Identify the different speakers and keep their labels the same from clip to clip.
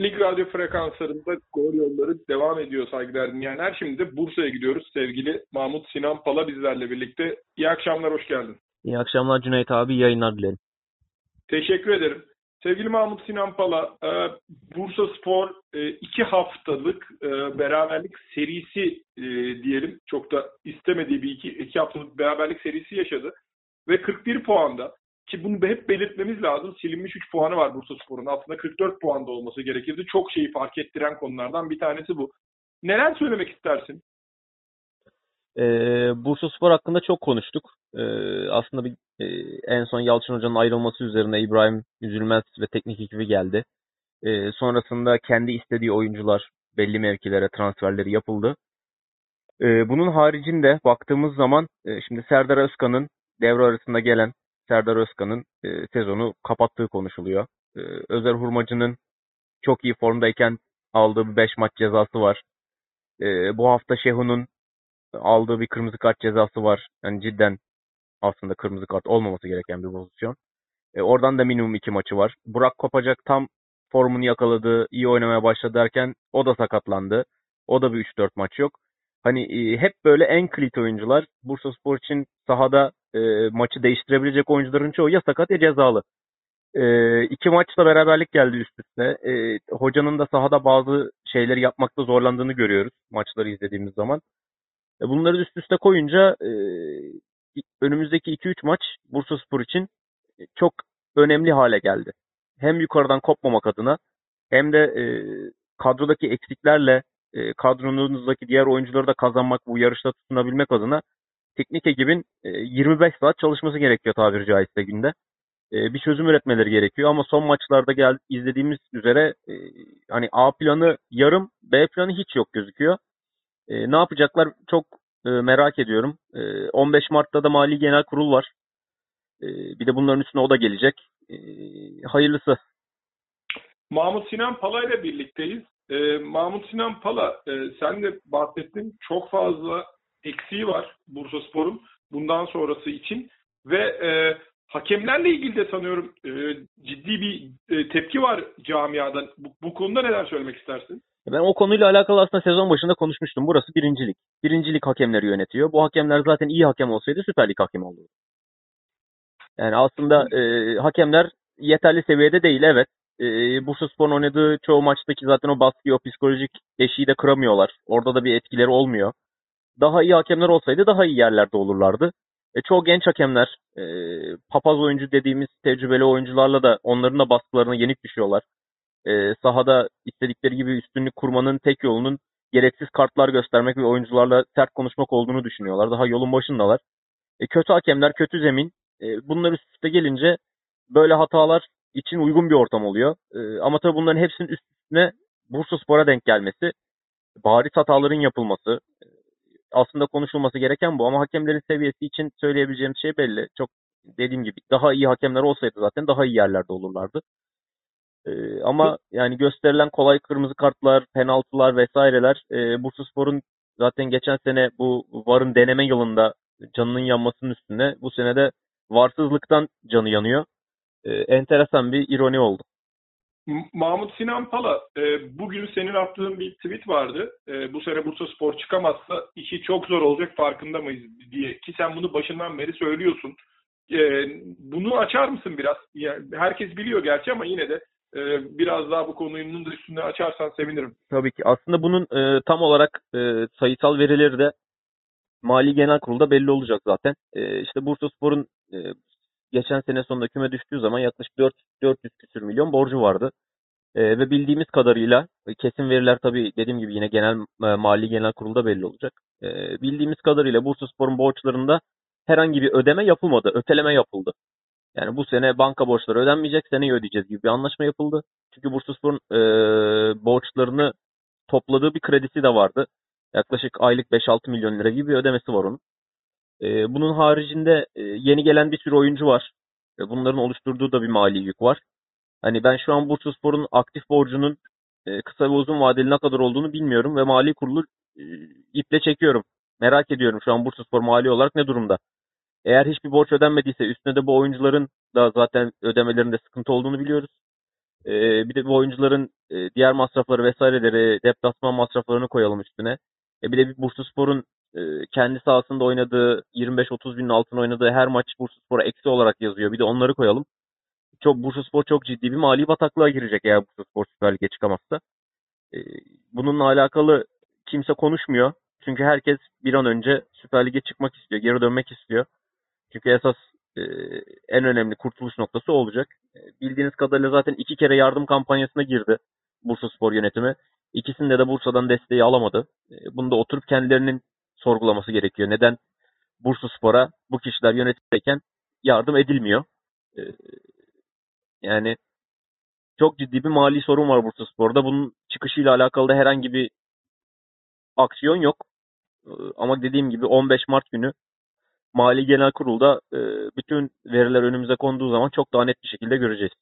Speaker 1: Lig radyo frekanslarında gol yolları devam ediyor saygıdeğer dinleyenler. Şimdi de Bursa'ya gidiyoruz. Sevgili Mahmut Sinan Pala bizlerle birlikte. İyi akşamlar, hoş geldin.
Speaker 2: İyi akşamlar Cüneyt abi, yayınlar dilerim.
Speaker 1: Teşekkür ederim. Sevgili Mahmut Sinan Pala, e, Bursa Spor e, iki haftalık e, beraberlik serisi diyelim. Çok da istemediği bir iki, iki haftalık beraberlik serisi yaşadı. Ve 41 puanda ki bunu hep belirtmemiz lazım. Silinmiş 3 puanı var Bursa Spor'un. Aslında 44 puanda olması gerekirdi. Çok şeyi fark ettiren konulardan bir tanesi bu. Neler söylemek istersin?
Speaker 2: Ee, Bursa Spor hakkında çok konuştuk. Ee, aslında bir, e, en son Yalçın Hoca'nın ayrılması üzerine İbrahim Üzülmez ve teknik ekibi geldi. Ee, sonrasında kendi istediği oyuncular belli mevkilere transferleri yapıldı. Ee, bunun haricinde baktığımız zaman e, şimdi Serdar Özkan'ın devre arasında gelen Serdar Özkan'ın e, sezonu kapattığı konuşuluyor. E, Özer Hurmacı'nın çok iyi formdayken aldığı bir 5 maç cezası var. E, bu hafta Şehu'nun aldığı bir kırmızı kart cezası var. Yani cidden aslında kırmızı kart olmaması gereken bir pozisyon. E, oradan da minimum 2 maçı var. Burak Kopacak tam formunu yakaladı, iyi oynamaya başladı derken o da sakatlandı. O da bir 3-4 maç yok. Hani e, hep böyle en kilit oyuncular Bursa Spor için sahada e, maçı değiştirebilecek oyuncuların çoğu ya sakat ya cezalı. E, iki maçla beraberlik geldi üst üste. E, hocanın da sahada bazı şeyleri yapmakta zorlandığını görüyoruz maçları izlediğimiz zaman. E, bunları üst üste koyunca e, önümüzdeki 2-3 maç Bursa Spor için çok önemli hale geldi. Hem yukarıdan kopmamak adına hem de e, kadrodaki eksiklerle e, kadronunuzdaki diğer oyuncuları da kazanmak, bu yarışta tutunabilmek adına teknik ekibin 25 e, saat çalışması gerekiyor tabiri caizse günde. E, bir çözüm üretmeleri gerekiyor ama son maçlarda gel izlediğimiz üzere e, hani A planı yarım, B planı hiç yok gözüküyor. Ne yapacaklar çok merak ediyorum. 15 Mart'ta da Mali Genel Kurul var. Bir de bunların üstüne o da gelecek. Hayırlısı.
Speaker 1: Mahmut Sinan Pala ile birlikteyiz. Mahmut Sinan Pala sen de bahsettin çok fazla eksiği var Bursa Spor'un bundan sonrası için ve e, hakemlerle ilgili de sanıyorum e, ciddi bir e, tepki var camiadan. Bu, bu konuda neler söylemek istersin?
Speaker 2: Ben o konuyla alakalı aslında sezon başında konuşmuştum. Burası birincilik. Birincilik hakemleri yönetiyor. Bu hakemler zaten iyi hakem olsaydı Süper Lig hakemi olurdu. Yani aslında e, hakemler yeterli seviyede değil evet. E, Bursa Spor'un oynadığı çoğu maçtaki zaten o baskıyı, o psikolojik eşiği de kıramıyorlar. Orada da bir etkileri olmuyor daha iyi hakemler olsaydı daha iyi yerlerde olurlardı. E, çoğu genç hakemler, e, papaz oyuncu dediğimiz tecrübeli oyuncularla da onların da baskılarına yenik düşüyorlar. E, sahada istedikleri gibi üstünlük kurmanın tek yolunun gereksiz kartlar göstermek ve oyuncularla sert konuşmak olduğunu düşünüyorlar. Daha yolun başındalar. E, kötü hakemler, kötü zemin. E, bunlar üst üste gelince böyle hatalar için uygun bir ortam oluyor. E, ama tabii bunların hepsinin üstüne Bursa Spor'a denk gelmesi, bariz hataların yapılması, aslında konuşulması gereken bu ama hakemlerin seviyesi için söyleyebileceğim şey belli. Çok dediğim gibi daha iyi hakemler olsaydı zaten daha iyi yerlerde olurlardı. Ee, ama yani gösterilen kolay kırmızı kartlar, penaltılar vesaireler e, Bursaspor'un zaten geçen sene bu VAR'ın deneme yılında canının yanmasının üstüne bu sene de varsızlıktan canı yanıyor. Ee, enteresan bir ironi oldu.
Speaker 1: Mahmut Sinan Pala, e, bugün senin attığın bir tweet vardı. E, bu sene Bursa Spor çıkamazsa işi çok zor olacak farkında mıyız diye. Ki sen bunu başından beri söylüyorsun. E, bunu açar mısın biraz? Yani herkes biliyor gerçi ama yine de e, biraz daha bu konunun da üstünde açarsan sevinirim.
Speaker 2: Tabii ki. Aslında bunun e, tam olarak e, sayısal verileri de Mali Genel Kurul'da belli olacak zaten. E, işte Bursa Spor'un e, geçen sene sonunda küme düştüğü zaman yaklaşık 4, 400 küsür milyon borcu vardı. E, ve bildiğimiz kadarıyla kesin veriler tabii dediğim gibi yine genel e, mali genel kurulda belli olacak. E, bildiğimiz kadarıyla Bursaspor'un borçlarında herhangi bir ödeme yapılmadı. Öteleme yapıldı. Yani bu sene banka borçları ödenmeyecek, seneyi ödeyeceğiz gibi bir anlaşma yapıldı. Çünkü Bursaspor'un e, borçlarını topladığı bir kredisi de vardı. Yaklaşık aylık 5-6 milyon lira gibi bir ödemesi var onun. E, bunun haricinde e, yeni gelen bir sürü oyuncu var. Bunların oluşturduğu da bir mali yük var. Hani ben şu an Bursaspor'un aktif borcunun e, kısa ve uzun vadeli ne kadar olduğunu bilmiyorum ve mali kurulu e, iple çekiyorum. Merak ediyorum şu an Bursaspor mali olarak ne durumda. Eğer hiçbir borç ödenmediyse üstüne de bu oyuncuların da zaten ödemelerinde sıkıntı olduğunu biliyoruz. Bir de bu oyuncuların diğer masrafları vesaireleri, deplasman masraflarını koyalım üstüne. Bir de bir Bursaspor'un e, kendi sahasında oynadığı 25-30 binin altına oynadığı her maç Bursaspor'a eksi olarak yazıyor. Bir de onları koyalım. Çok Bursaspor çok ciddi bir mali bataklığa girecek eğer Bursaspor Süper Lig'e çıkamazsa. E, bununla alakalı kimse konuşmuyor. Çünkü herkes bir an önce Süper Lig'e çıkmak istiyor, geri dönmek istiyor. Çünkü esas e, en önemli kurtuluş noktası olacak. E, bildiğiniz kadarıyla zaten iki kere yardım kampanyasına girdi Bursa Spor yönetimi. İkisinde de Bursa'dan desteği alamadı. E, bunu da oturup kendilerinin sorgulaması gerekiyor. Neden Bursa Spor'a bu kişiler yönetimdeyken yardım edilmiyor? E, yani çok ciddi bir mali sorun var Bursa Spor'da. Bunun çıkışıyla alakalı da herhangi bir aksiyon yok. E, ama dediğim gibi 15 Mart günü Mali Genel Kurul'da e, bütün veriler önümüze konduğu zaman çok daha net bir şekilde göreceğiz.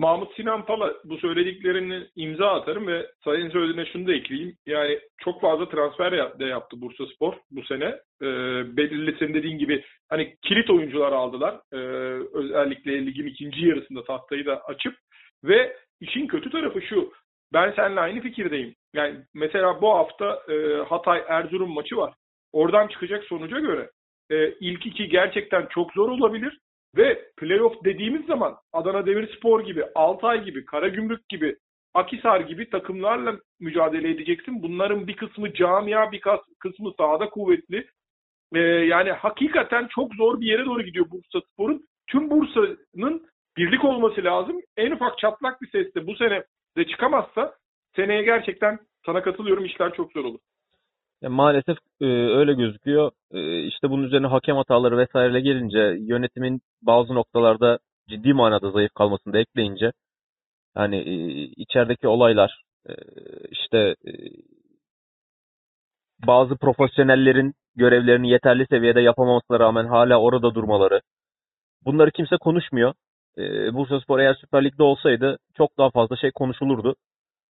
Speaker 1: Mahmut Sinan Pala bu söylediklerini imza atarım ve Sayın söylediğine şunu da ekleyeyim. Yani çok fazla transfer de yaptı Bursa Spor bu sene. E, belirli senin dediğin gibi hani kilit oyuncular aldılar. E, özellikle ligin ikinci yarısında tahtayı da açıp ve işin kötü tarafı şu. Ben seninle aynı fikirdeyim. Yani mesela bu hafta e, Hatay Erzurum maçı var. Oradan çıkacak sonuca göre e, ilk iki gerçekten çok zor olabilir. Ve playoff dediğimiz zaman Adana Demirspor gibi, Altay gibi, Karagümrük gibi, Akisar gibi takımlarla mücadele edeceksin. Bunların bir kısmı camia, bir kısmı sahada kuvvetli. Ee, yani hakikaten çok zor bir yere doğru gidiyor Bursa Spor'un. Tüm Bursa'nın birlik olması lazım. En ufak çatlak bir sesle bu sene de çıkamazsa seneye gerçekten sana katılıyorum işler çok zor olur.
Speaker 2: Ya maalesef e, öyle gözüküyor. E, işte bunun üzerine hakem hataları vesaireyle gelince yönetimin bazı noktalarda ciddi manada zayıf kalmasını da ekleyince yani e, içerideki olaylar e, işte e, bazı profesyonellerin görevlerini yeterli seviyede yapamamasına rağmen hala orada durmaları bunları kimse konuşmuyor. E, Bursaspor eğer Süper Lig'de olsaydı çok daha fazla şey konuşulurdu.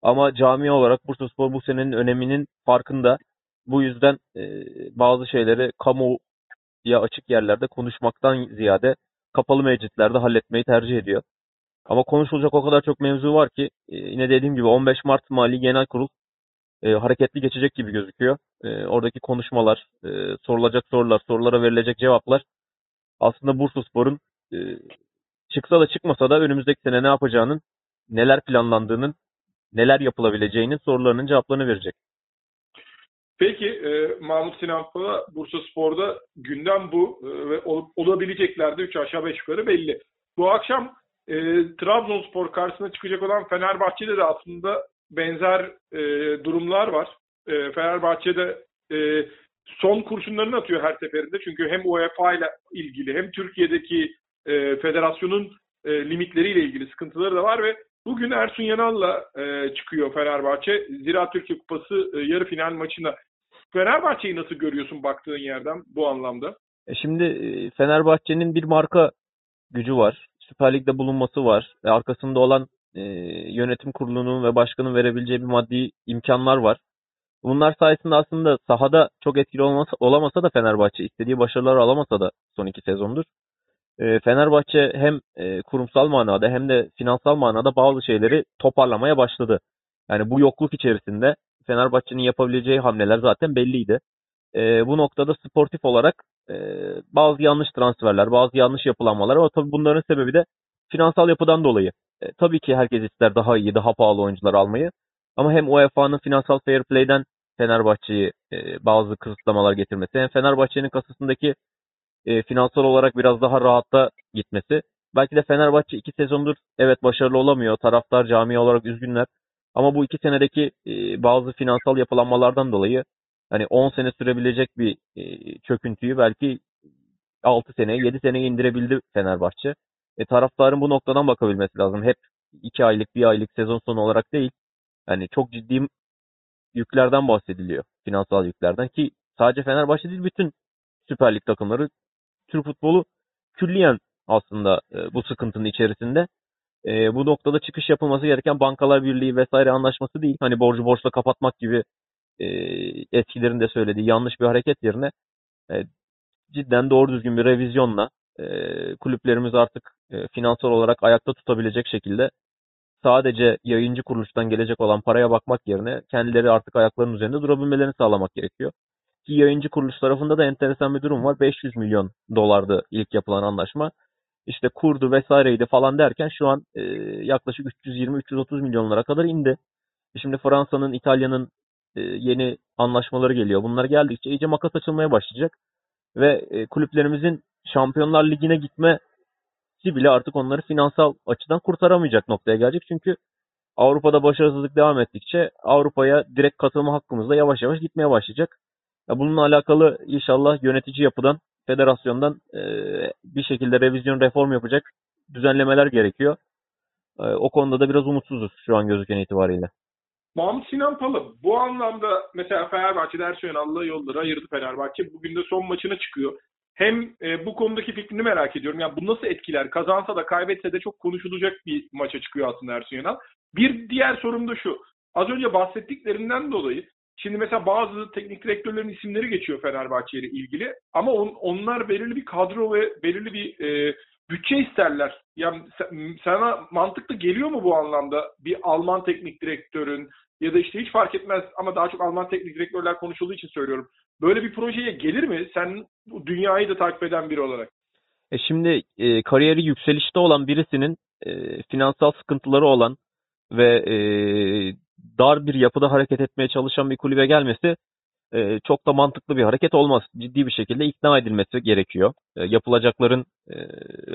Speaker 2: Ama cami olarak Bursaspor bu senenin öneminin farkında bu yüzden e, bazı şeyleri kamuya açık yerlerde konuşmaktan ziyade kapalı meclislerde halletmeyi tercih ediyor. Ama konuşulacak o kadar çok mevzu var ki e, yine dediğim gibi 15 Mart Mali Genel Kurul e, hareketli geçecek gibi gözüküyor. E, oradaki konuşmalar, e, sorulacak sorular, sorulara verilecek cevaplar aslında Bursaspor'un e, çıksa da çıkmasa da önümüzdeki sene ne yapacağının, neler planlandığının, neler yapılabileceğinin sorularının cevaplarını verecek.
Speaker 1: Peki e, Mahmut Sinan Pala Bursa Spor'da gündem bu e, ve ol, olabilecekler de 3 aşağı 5 yukarı belli. Bu akşam e, Trabzonspor karşısına çıkacak olan Fenerbahçe'de de aslında benzer e, durumlar var. E, Fenerbahçe'de e, son kurşunlarını atıyor her seferinde. Çünkü hem UEFA ile ilgili hem Türkiye'deki e, federasyonun e, limitleriyle ilgili sıkıntıları da var ve bugün Ersun Yanal'la e, çıkıyor Fenerbahçe. Zira Türkiye Kupası e, yarı final maçına. Fenerbahçe'yi nasıl görüyorsun baktığın yerden bu anlamda?
Speaker 2: E şimdi e, Fenerbahçe'nin bir marka gücü var. Süper Lig'de bulunması var. Ve arkasında olan e, yönetim kurulunun ve başkanın verebileceği bir maddi imkanlar var. Bunlar sayesinde aslında sahada çok etkili olmasa, olamasa da Fenerbahçe istediği başarıları alamasa da son iki sezondur. E, Fenerbahçe hem e, kurumsal manada hem de finansal manada bazı şeyleri toparlamaya başladı. Yani bu yokluk içerisinde Fenerbahçe'nin yapabileceği hamleler zaten belliydi. E, bu noktada sportif olarak e, bazı yanlış transferler, bazı yanlış yapılanmalar ama tabii bunların sebebi de finansal yapıdan dolayı. E, tabii ki herkes ister daha iyi, daha pahalı oyuncular almayı. Ama hem UEFA'nın finansal fair play'den Fenerbahçe'yi e, bazı kısıtlamalar getirmesi, hem Fenerbahçe'nin kasasındaki e, finansal olarak biraz daha rahatta gitmesi. Belki de Fenerbahçe iki sezondur evet başarılı olamıyor. Taraftar cami olarak üzgünler. Ama bu iki senedeki e, bazı finansal yapılanmalardan dolayı hani 10 sene sürebilecek bir e, çöküntüyü belki 6 seneye 7 seneye indirebildi Fenerbahçe. E, taraftarın bu noktadan bakabilmesi lazım. Hep 2 aylık, 1 aylık sezon sonu olarak değil. Yani çok ciddi yüklerden bahsediliyor. Finansal yüklerden ki sadece Fenerbahçe değil bütün Süper Lig takımları Türk futbolu külliyen aslında e, bu sıkıntının içerisinde e, bu noktada çıkış yapılması gereken bankalar birliği vesaire anlaşması değil. Hani borcu borçla kapatmak gibi e, eskilerin de söylediği yanlış bir hareket yerine e, cidden doğru düzgün bir revizyonla e, kulüplerimiz artık e, finansal olarak ayakta tutabilecek şekilde sadece yayıncı kuruluştan gelecek olan paraya bakmak yerine kendileri artık ayaklarının üzerinde durabilmelerini sağlamak gerekiyor. Ki yayıncı kuruluş tarafında da enteresan bir durum var. 500 milyon dolardı ilk yapılan anlaşma. İşte kurdu vesaireydi falan derken şu an e, yaklaşık 320-330 milyonlara kadar indi. E şimdi Fransa'nın, İtalya'nın e, yeni anlaşmaları geliyor. Bunlar geldikçe iyice makas açılmaya başlayacak. Ve e, kulüplerimizin Şampiyonlar Ligi'ne gitme bile artık onları finansal açıdan kurtaramayacak noktaya gelecek. Çünkü Avrupa'da başarısızlık devam ettikçe Avrupa'ya direkt katılma hakkımız da yavaş yavaş gitmeye başlayacak. Bununla alakalı inşallah yönetici yapıdan, federasyondan e, bir şekilde revizyon reform yapacak düzenlemeler gerekiyor. E, o konuda da biraz umutsuzuz şu an gözüken itibariyle.
Speaker 1: Mahmut Sinan Palı bu anlamda mesela Fenerbahçe Ersun Yanal'la yolları ayırdı Fenerbahçe. Bugün de son maçına çıkıyor. Hem e, bu konudaki fikrini merak ediyorum. Yani bu nasıl etkiler? Kazansa da kaybetse de çok konuşulacak bir maça çıkıyor aslında Ersun Yanal. Bir diğer sorum da şu. Az önce bahsettiklerinden dolayı şimdi mesela bazı teknik direktörlerin isimleri geçiyor Fenerbahçe ile ilgili ama on, onlar belirli bir kadro ve belirli bir e, bütçe isterler. Yani sana mantıklı geliyor mu bu anlamda bir Alman teknik direktörün ya da işte hiç fark etmez ama daha çok Alman teknik direktörler konuşulduğu için söylüyorum. Böyle bir projeye gelir mi? Sen bu dünyayı da takip eden biri olarak.
Speaker 2: E şimdi e, kariyeri yükselişte olan birisinin e, finansal sıkıntıları olan ve e, dar bir yapıda hareket etmeye çalışan bir kulübe gelmesi e, çok da mantıklı bir hareket olmaz. Ciddi bir şekilde ikna edilmesi gerekiyor. E, yapılacakların e,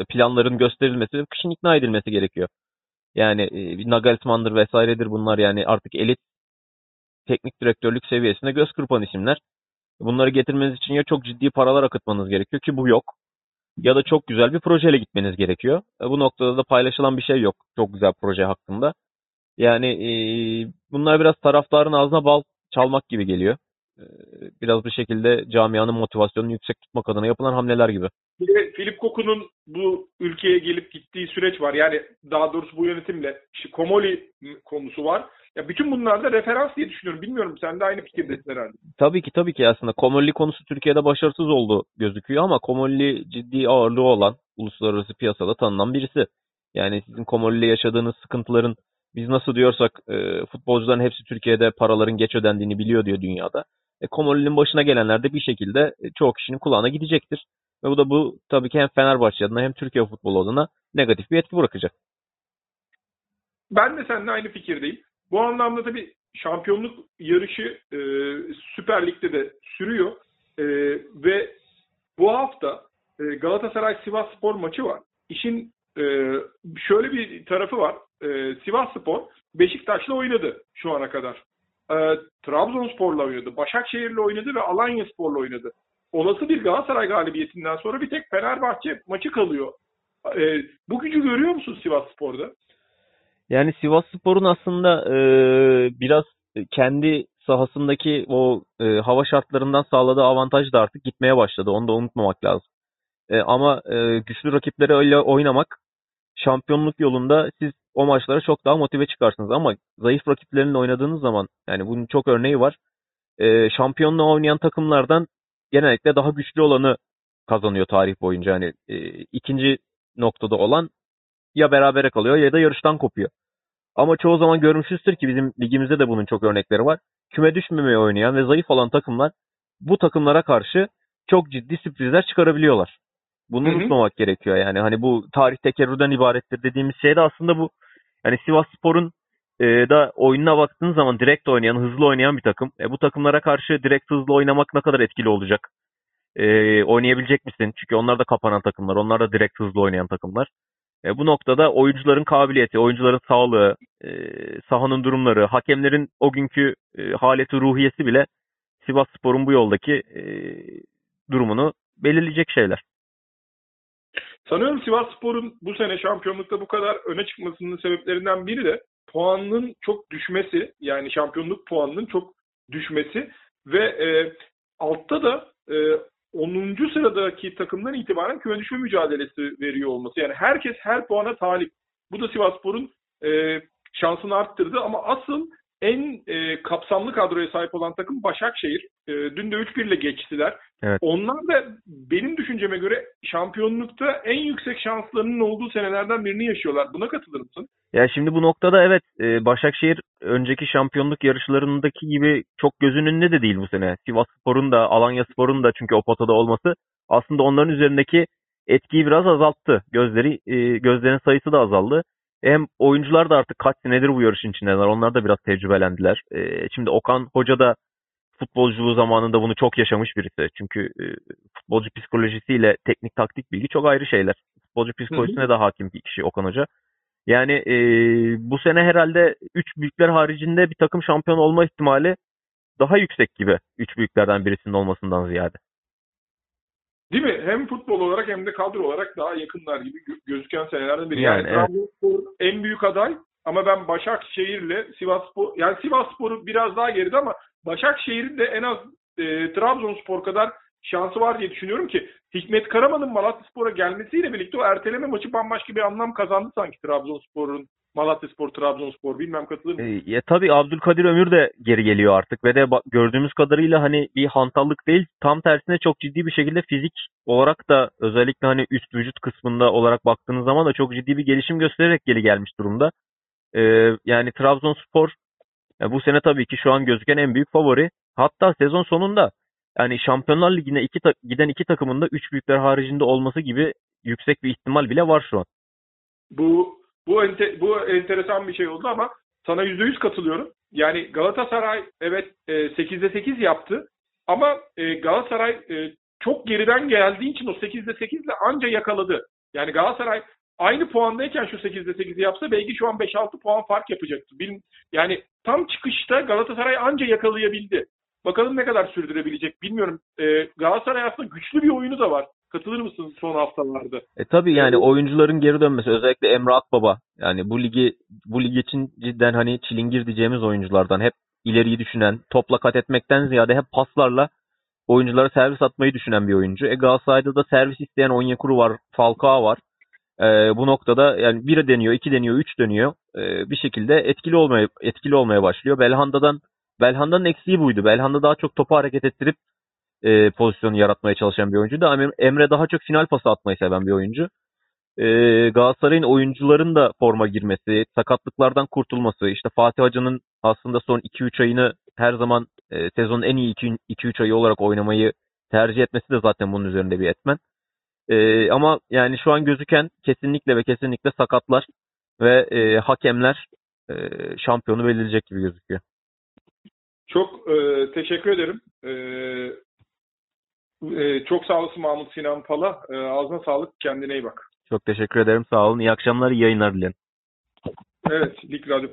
Speaker 2: planların gösterilmesi ve kışın ikna edilmesi gerekiyor. Yani e, Nagelsmann'dır vesairedir bunlar yani artık elit teknik direktörlük seviyesinde göz kırpan isimler. Bunları getirmeniz için ya çok ciddi paralar akıtmanız gerekiyor ki bu yok. Ya da çok güzel bir projeyle gitmeniz gerekiyor. E, bu noktada da paylaşılan bir şey yok çok güzel proje hakkında. Yani e, bunlar biraz taraftarın ağzına bal çalmak gibi geliyor. E, biraz bir şekilde camianın motivasyonunu yüksek tutmak adına yapılan hamleler gibi.
Speaker 1: Bir de Filip Koku'nun bu ülkeye gelip gittiği süreç var. Yani daha doğrusu bu yönetimle işte Komoli konusu var. Ya bütün bunlar da referans diye düşünüyorum. Bilmiyorum sen de aynı fikirdesin herhalde.
Speaker 2: Tabii ki tabii ki aslında Komolli konusu Türkiye'de başarısız oldu gözüküyor ama Komolli ciddi ağırlığı olan uluslararası piyasada tanınan birisi. Yani sizin Komolli yaşadığınız sıkıntıların biz nasıl diyorsak e, futbolcuların hepsi Türkiye'de paraların geç ödendiğini biliyor diyor dünyada. E, Komolli'nin başına gelenler de bir şekilde e, çoğu kişinin kulağına gidecektir. Ve bu da bu tabii ki hem Fenerbahçe adına hem Türkiye futbolu adına negatif bir etki bırakacak.
Speaker 1: Ben de seninle aynı fikirdeyim. Bu anlamda tabii şampiyonluk yarışı e, Süper Lig'de de sürüyor. E, ve bu hafta e, Galatasaray Sivas Spor maçı var. İşin e, şöyle bir tarafı var. E, Sivas Spor Beşiktaş'la oynadı şu ana kadar. E, Trabzonspor'la oynadı. Başakşehir'le oynadı ve Alanya Spor'la oynadı. Olası bir Galatasaray galibiyetinden sonra bir tek Fenerbahçe maçı kalıyor. E, bu gücü görüyor musun Sivas Spor'da?
Speaker 2: Yani Sivas Spor'un aslında e, biraz kendi sahasındaki o e, hava şartlarından sağladığı avantaj da artık gitmeye başladı. Onu da unutmamak lazım. E, ama e, güçlü rakipleri öyle oynamak şampiyonluk yolunda siz o maçlara çok daha motive çıkarsınız. Ama zayıf rakiplerinle oynadığınız zaman yani bunun çok örneği var. E, şampiyonluğa oynayan takımlardan genellikle daha güçlü olanı kazanıyor tarih boyunca. Yani e, ikinci noktada olan ya berabere kalıyor ya da yarıştan kopuyor. Ama çoğu zaman görmüşüzdür ki bizim ligimizde de bunun çok örnekleri var. Küme düşmemeye oynayan ve zayıf olan takımlar bu takımlara karşı çok ciddi sürprizler çıkarabiliyorlar. Bunu Hı-hı. unutmamak gerekiyor yani. Hani bu tarih tekerrürden ibarettir dediğimiz şey de aslında bu. Yani Sivas Spor'un e, da oyununa baktığınız zaman direkt oynayan, hızlı oynayan bir takım. E, bu takımlara karşı direkt hızlı oynamak ne kadar etkili olacak? E, oynayabilecek misin? Çünkü onlar da kapanan takımlar. Onlar da direkt hızlı oynayan takımlar. E, bu noktada oyuncuların kabiliyeti, oyuncuların sağlığı, e, sahanın durumları, hakemlerin o günkü e, haleti ruhiyesi bile Sivas Spor'un bu yoldaki e, durumunu belirleyecek şeyler.
Speaker 1: Sanıyorum Sivas Spor'un bu sene şampiyonlukta bu kadar öne çıkmasının sebeplerinden biri de puanının çok düşmesi. Yani şampiyonluk puanının çok düşmesi ve e, altta da e, 10. sıradaki takımdan itibaren küme düşme mücadelesi veriyor olması. Yani herkes her puana talip. Bu da Sivasspor'un e, şansını arttırdı ama asıl en e, kapsamlı kadroya sahip olan takım Başakşehir. E, dün de 3-1 ile geçtiler.
Speaker 2: Evet.
Speaker 1: Onlar da benim düşünceme göre şampiyonlukta en yüksek şanslarının olduğu senelerden birini yaşıyorlar. Buna katılır mısın?
Speaker 2: Ya şimdi bu noktada evet e, Başakşehir önceki şampiyonluk yarışlarındaki gibi çok gözünün önünde de değil bu sene. Sivas Spor'un da Alanya Spor'un da çünkü o potada olması aslında onların üzerindeki etkiyi biraz azalttı. Gözleri e, gözlerin sayısı da azaldı. Hem oyuncular da artık kaç senedir bu yarışın içindeler. Onlar da biraz tecrübelendiler. E, şimdi Okan Hoca da futbolculuğu zamanında bunu çok yaşamış birisi. Çünkü e, futbolcu psikolojisiyle teknik taktik bilgi çok ayrı şeyler. Futbolcu psikolojisine de hakim bir kişi Okan Hoca. Yani e, bu sene herhalde 3 büyükler haricinde bir takım şampiyon olma ihtimali daha yüksek gibi 3 büyüklerden birisinin olmasından ziyade.
Speaker 1: Değil mi? Hem futbol olarak hem de kadro olarak daha yakınlar gibi gözüken senelerden biri. Yani, yani evet. en büyük aday ama ben Başakşehir'le Sivasspor yani Sivasspor'u biraz daha geride ama Başakşehir'in de en az e, Trabzonspor kadar şansı var diye düşünüyorum ki Hikmet Karaman'ın Malatyaspor'a gelmesiyle birlikte o erteleme maçı bambaşka bir anlam kazandı sanki Trabzonspor'un Malatyaspor, Trabzonspor bilmem katılır mı?
Speaker 2: E, ya tabii Abdülkadir Ömür de geri geliyor artık ve de gördüğümüz kadarıyla hani bir hantallık değil tam tersine çok ciddi bir şekilde fizik olarak da özellikle hani üst vücut kısmında olarak baktığınız zaman da çok ciddi bir gelişim göstererek geri gelmiş durumda. E, yani Trabzonspor e, bu sene tabii ki şu an gözüken en büyük favori. Hatta sezon sonunda yani Şampiyonlar Ligi'ne iki giden iki takımın da üç büyükler haricinde olması gibi yüksek bir ihtimal bile var şu an.
Speaker 1: Bu bu ente, bu enteresan bir şey oldu ama sana yüzde yüz katılıyorum. Yani Galatasaray evet e, 8'de 8 yaptı ama e, Galatasaray çok geriden geldiği için o 8'de 8 ile anca yakaladı. Yani Galatasaray aynı puandayken şu 8'de 8'i yapsa belki şu an 5-6 puan fark yapacaktı. Bilin, yani tam çıkışta Galatasaray anca yakalayabildi. Bakalım ne kadar sürdürebilecek bilmiyorum. Ee, Galatasaray aslında güçlü bir oyunu da var. Katılır mısın son haftalarda?
Speaker 2: E tabii yani oyuncuların geri dönmesi özellikle Emre Akbaba yani bu ligi bu lig için cidden hani çilingir diyeceğimiz oyunculardan hep ileriyi düşünen, topla kat etmekten ziyade hep paslarla oyunculara servis atmayı düşünen bir oyuncu. E Galatasaray'da da servis isteyen Onyekuru var, Falcao var. E, bu noktada yani bir deniyor, iki deniyor, üç deniyor. E, bir şekilde etkili olmaya etkili olmaya başlıyor. Belhanda'dan Belhanda'nın eksiği buydu. Belhanda daha çok topu hareket ettirip e, pozisyonu yaratmaya çalışan bir oyuncu da Emre daha çok final pası atmayı seven bir oyuncu. E, Galatasaray'ın oyuncuların da forma girmesi, sakatlıklardan kurtulması, işte Fatih Hacı'nın aslında son 2-3 ayını her zaman e, sezonun en iyi 2-3 ayı olarak oynamayı tercih etmesi de zaten bunun üzerinde bir etmen. E, ama yani şu an gözüken kesinlikle ve kesinlikle sakatlar ve e, hakemler e, şampiyonu belirleyecek gibi gözüküyor.
Speaker 1: Çok e, teşekkür ederim. E, e, çok sağ olasın Mahmut Sinan Pala. E, ağzına sağlık. Kendine iyi bak.
Speaker 2: Çok teşekkür ederim. Sağ olun. İyi akşamlar, iyi yayınlar dilerim.
Speaker 1: Evet, Lig Radyo